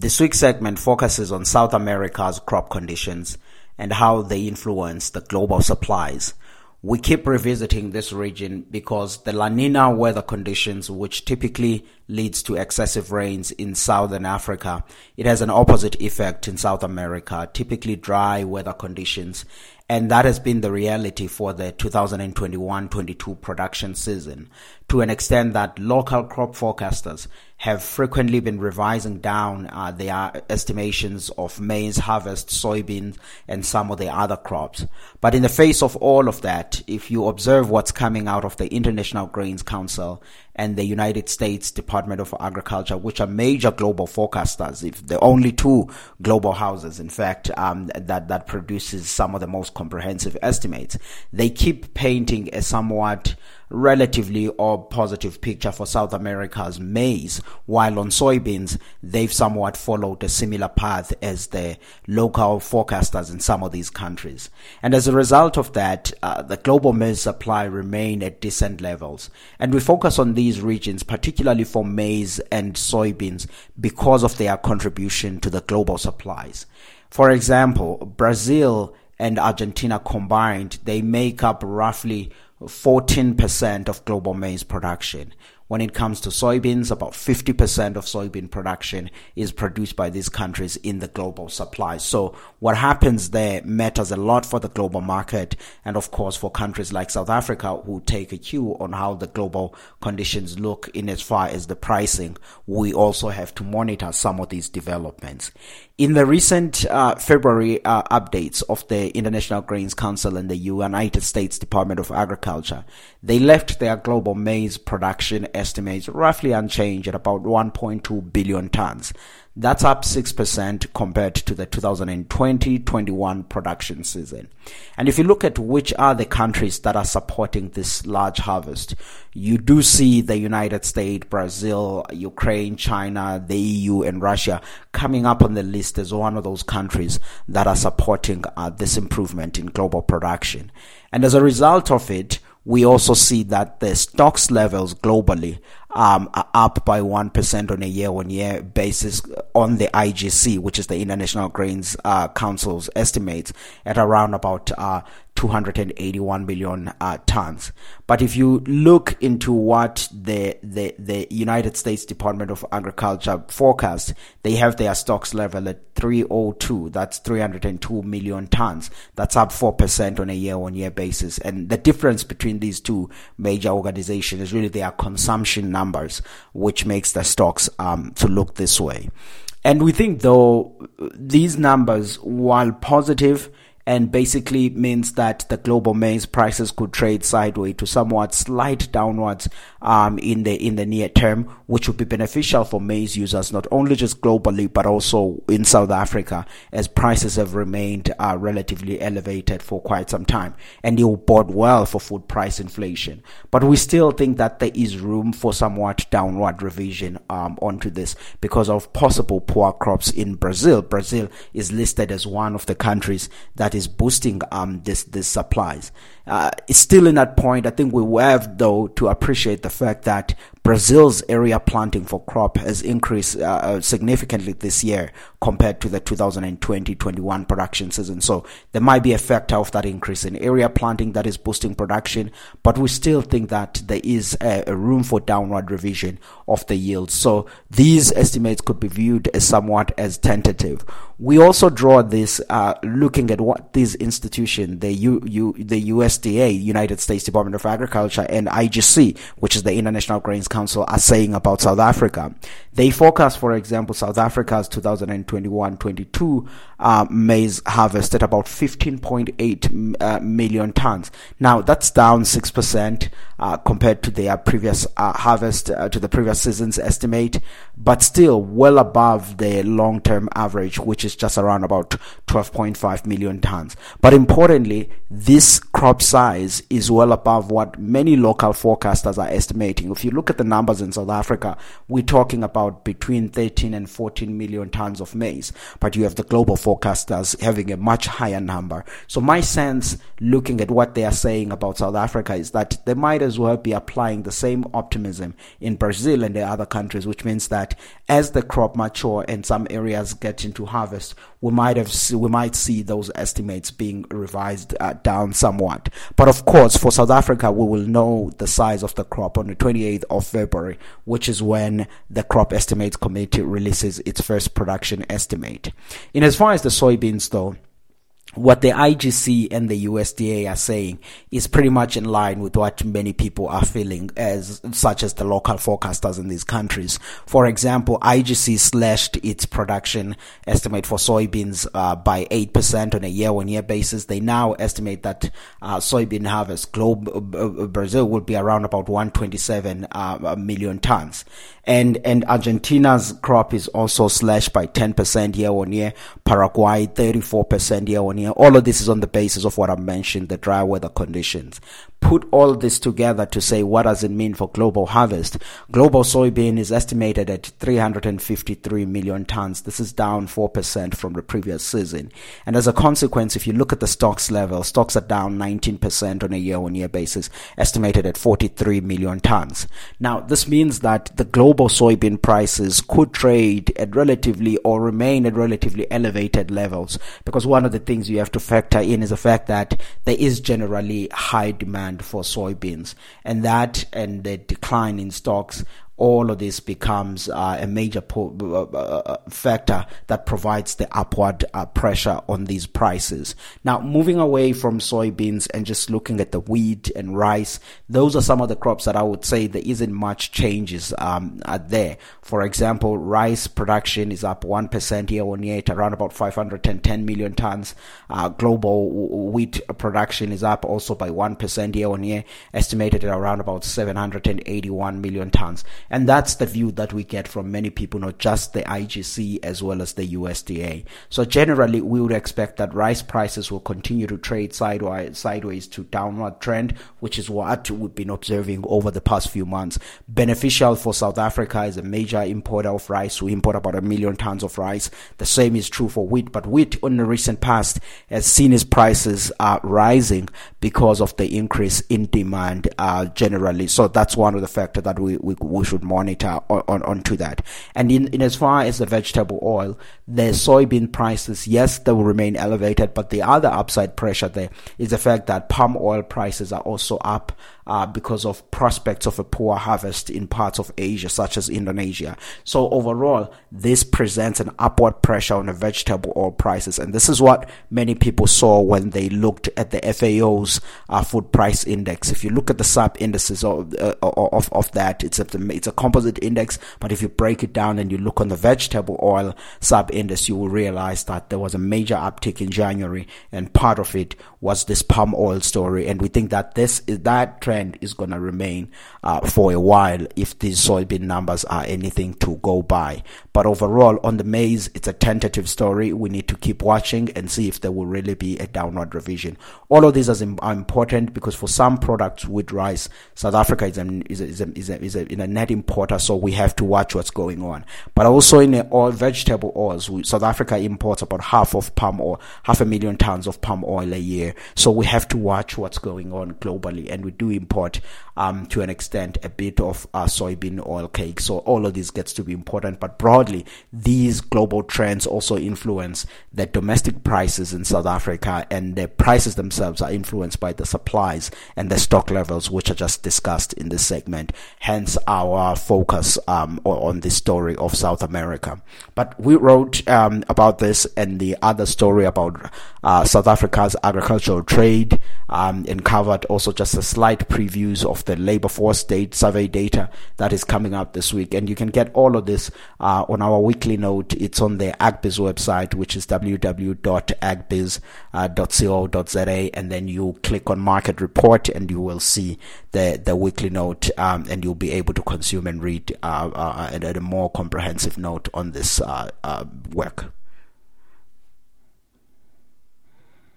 This week's segment focuses on South America's crop conditions and how they influence the global supplies. We keep revisiting this region because the La Nina weather conditions, which typically leads to excessive rains in southern Africa, it has an opposite effect in South America, typically dry weather conditions. And that has been the reality for the 2021-22 production season to an extent that local crop forecasters have frequently been revising down uh, their estimations of maize harvest, soybeans, and some of the other crops. But in the face of all of that, if you observe what's coming out of the International Grains Council and the United States Department of Agriculture, which are major global forecasters, if the only two global houses, in fact, um, that that produces some of the most comprehensive estimates, they keep painting a somewhat relatively or positive picture for South America's maize, while on soybeans, they've somewhat followed a similar path as the local forecasters in some of these countries. And as a result of that, uh, the global maize supply remain at decent levels. And we focus on these regions, particularly for maize and soybeans, because of their contribution to the global supplies. For example, Brazil and Argentina combined, they make up roughly 14% of global maize production. When it comes to soybeans, about 50% of soybean production is produced by these countries in the global supply. So what happens there matters a lot for the global market and of course for countries like South Africa who take a cue on how the global conditions look in as far as the pricing. We also have to monitor some of these developments. In the recent uh, February uh, updates of the International Grains Council and the United States Department of Agriculture, they left their global maize production estimates roughly unchanged at about 1.2 billion tons. That's up 6% compared to the 2020-21 production season. And if you look at which are the countries that are supporting this large harvest, you do see the United States, Brazil, Ukraine, China, the EU, and Russia coming up on the list as one of those countries that are supporting uh, this improvement in global production. And as a result of it, we also see that the stocks levels globally um, are up by 1% on a year on year basis on the IGC, which is the International Grains uh, Council's estimates at around about uh, 281 million uh, tons. But if you look into what the, the, the United States Department of Agriculture forecast, they have their stocks level at 302. That's 302 million tons. That's up 4% on a year on year basis. And the difference between these two major organizations is really their consumption numbers, which makes the stocks um, to look this way. And we think though these numbers, while positive, and basically means that the global maize prices could trade sideways to somewhat slight downwards um, in the in the near term, which would be beneficial for maize users not only just globally but also in South Africa, as prices have remained uh, relatively elevated for quite some time, and it will bode well for food price inflation. But we still think that there is room for somewhat downward revision um, onto this because of possible poor crops in Brazil. Brazil is listed as one of the countries that is boosting um this this supplies. Uh, it's still in that point. I think we have though to appreciate the fact that Brazil's area planting for crop has increased uh, uh significantly this year compared to the 2020-21 production season. So there might be a factor of that increase in area planting that is boosting production, but we still think that there is a, a room for downward revision of the yields. So these estimates could be viewed as somewhat as tentative. We also draw this uh, looking at what these institutions, the U, U, the USDA, United States Department of Agriculture, and IGC, which is the International Grains Council, are saying about South Africa. They forecast, for example, South Africa's 2021-22 uh, maize harvest at about 15.8 uh, million tons. Now that's down six percent uh, compared to their previous uh, harvest uh, to the previous season's estimate, but still well above the long-term average, which is just around about 12.5 million tons. But importantly, this crop size is well above what many local forecasters are estimating. If you look at the numbers in South Africa, we're talking about about between 13 and 14 million tons of maize, but you have the global forecasters having a much higher number. So my sense, looking at what they are saying about South Africa, is that they might as well be applying the same optimism in Brazil and the other countries, which means that as the crop mature and some areas get into harvest, we might have we might see those estimates being revised uh, down somewhat. But of course, for South Africa, we will know the size of the crop on the 28th of February, which is when the crop estimates committee releases its first production estimate. In as far as the soybeans, though what the IGC and the USDA are saying is pretty much in line with what many people are feeling as such as the local forecasters in these countries. For example, IGC slashed its production estimate for soybeans uh, by 8% on a year on year basis. They now estimate that uh, soybean harvest global uh, uh, Brazil will be around about 127 uh, million tons. And, and Argentina's crop is also slashed by 10% year on year. Paraguay 34% year on year. All of this is on the basis of what I mentioned, the dry weather conditions put all this together to say what does it mean for global harvest. Global soybean is estimated at 353 million tons. This is down 4% from the previous season. And as a consequence, if you look at the stocks level, stocks are down 19% on a year on year basis, estimated at 43 million tons. Now, this means that the global soybean prices could trade at relatively or remain at relatively elevated levels because one of the things you have to factor in is the fact that there is generally high demand demand for soybeans, and that and the decline in stocks all of this becomes uh, a major po- uh, uh, uh, factor that provides the upward uh, pressure on these prices. Now, moving away from soybeans and just looking at the wheat and rice, those are some of the crops that I would say there isn't much changes um, there. For example, rice production is up 1% year on year to around about 510 million tons. Uh, global wheat production is up also by 1% year on year, estimated at around about 781 million tons. And that's the view that we get from many people, not just the IGC as well as the USDA. So generally, we would expect that rice prices will continue to trade sideways, sideways to downward trend, which is what we've been observing over the past few months. Beneficial for South Africa is a major importer of rice. We import about a million tons of rice. The same is true for wheat, but wheat in the recent past has seen its prices uh, rising because of the increase in demand uh, generally. So that's one of the factors that we, we, we should monitor on, on, onto that. And in, in as far as the vegetable oil, the soybean prices, yes, they will remain elevated, but the other upside pressure there is the fact that palm oil prices are also up uh, because of prospects of a poor harvest in parts of Asia, such as Indonesia. So overall, this presents an upward pressure on the vegetable oil prices, and this is what many people saw when they looked at the FAO's uh, food price index. If you look at the sub indices of, uh, of of that, it's a it's a composite index, but if you break it down and you look on the vegetable oil sub index, you will realize that there was a major uptick in January, and part of it was this palm oil story, and we think that this is that trend trend is going to remain uh, for a while if these soybean numbers are anything to go by. But overall, on the maize, it's a tentative story. We need to keep watching and see if there will really be a downward revision. All of these are important because for some products with rice, South Africa is a, is a, is a, is a, is a, in a net importer, so we have to watch what's going on. But also in the oil, vegetable oils, we, South Africa imports about half of palm oil, half a million tons of palm oil a year. So we have to watch what's going on globally, and we do import um, to an extent a bit of uh, soybean oil cake. So all of this gets to be important, but broadly, these global trends also influence the domestic prices in South Africa, and the prices themselves are influenced by the supplies and the stock levels, which are just discussed in this segment. Hence our focus um, on the story of South America. But we wrote um, about this and the other story about uh, South Africa's agricultural trade um, and covered also just a slight previews of the labor force date survey data that is coming out this week. And you can get all of this uh, on our weekly note. It's on the Agbiz website, which is www.agbiz.co.za. And then you click on market report and you will see the, the weekly note um, and you'll be able to consume and read uh, uh, a more comprehensive note on this uh, uh, work.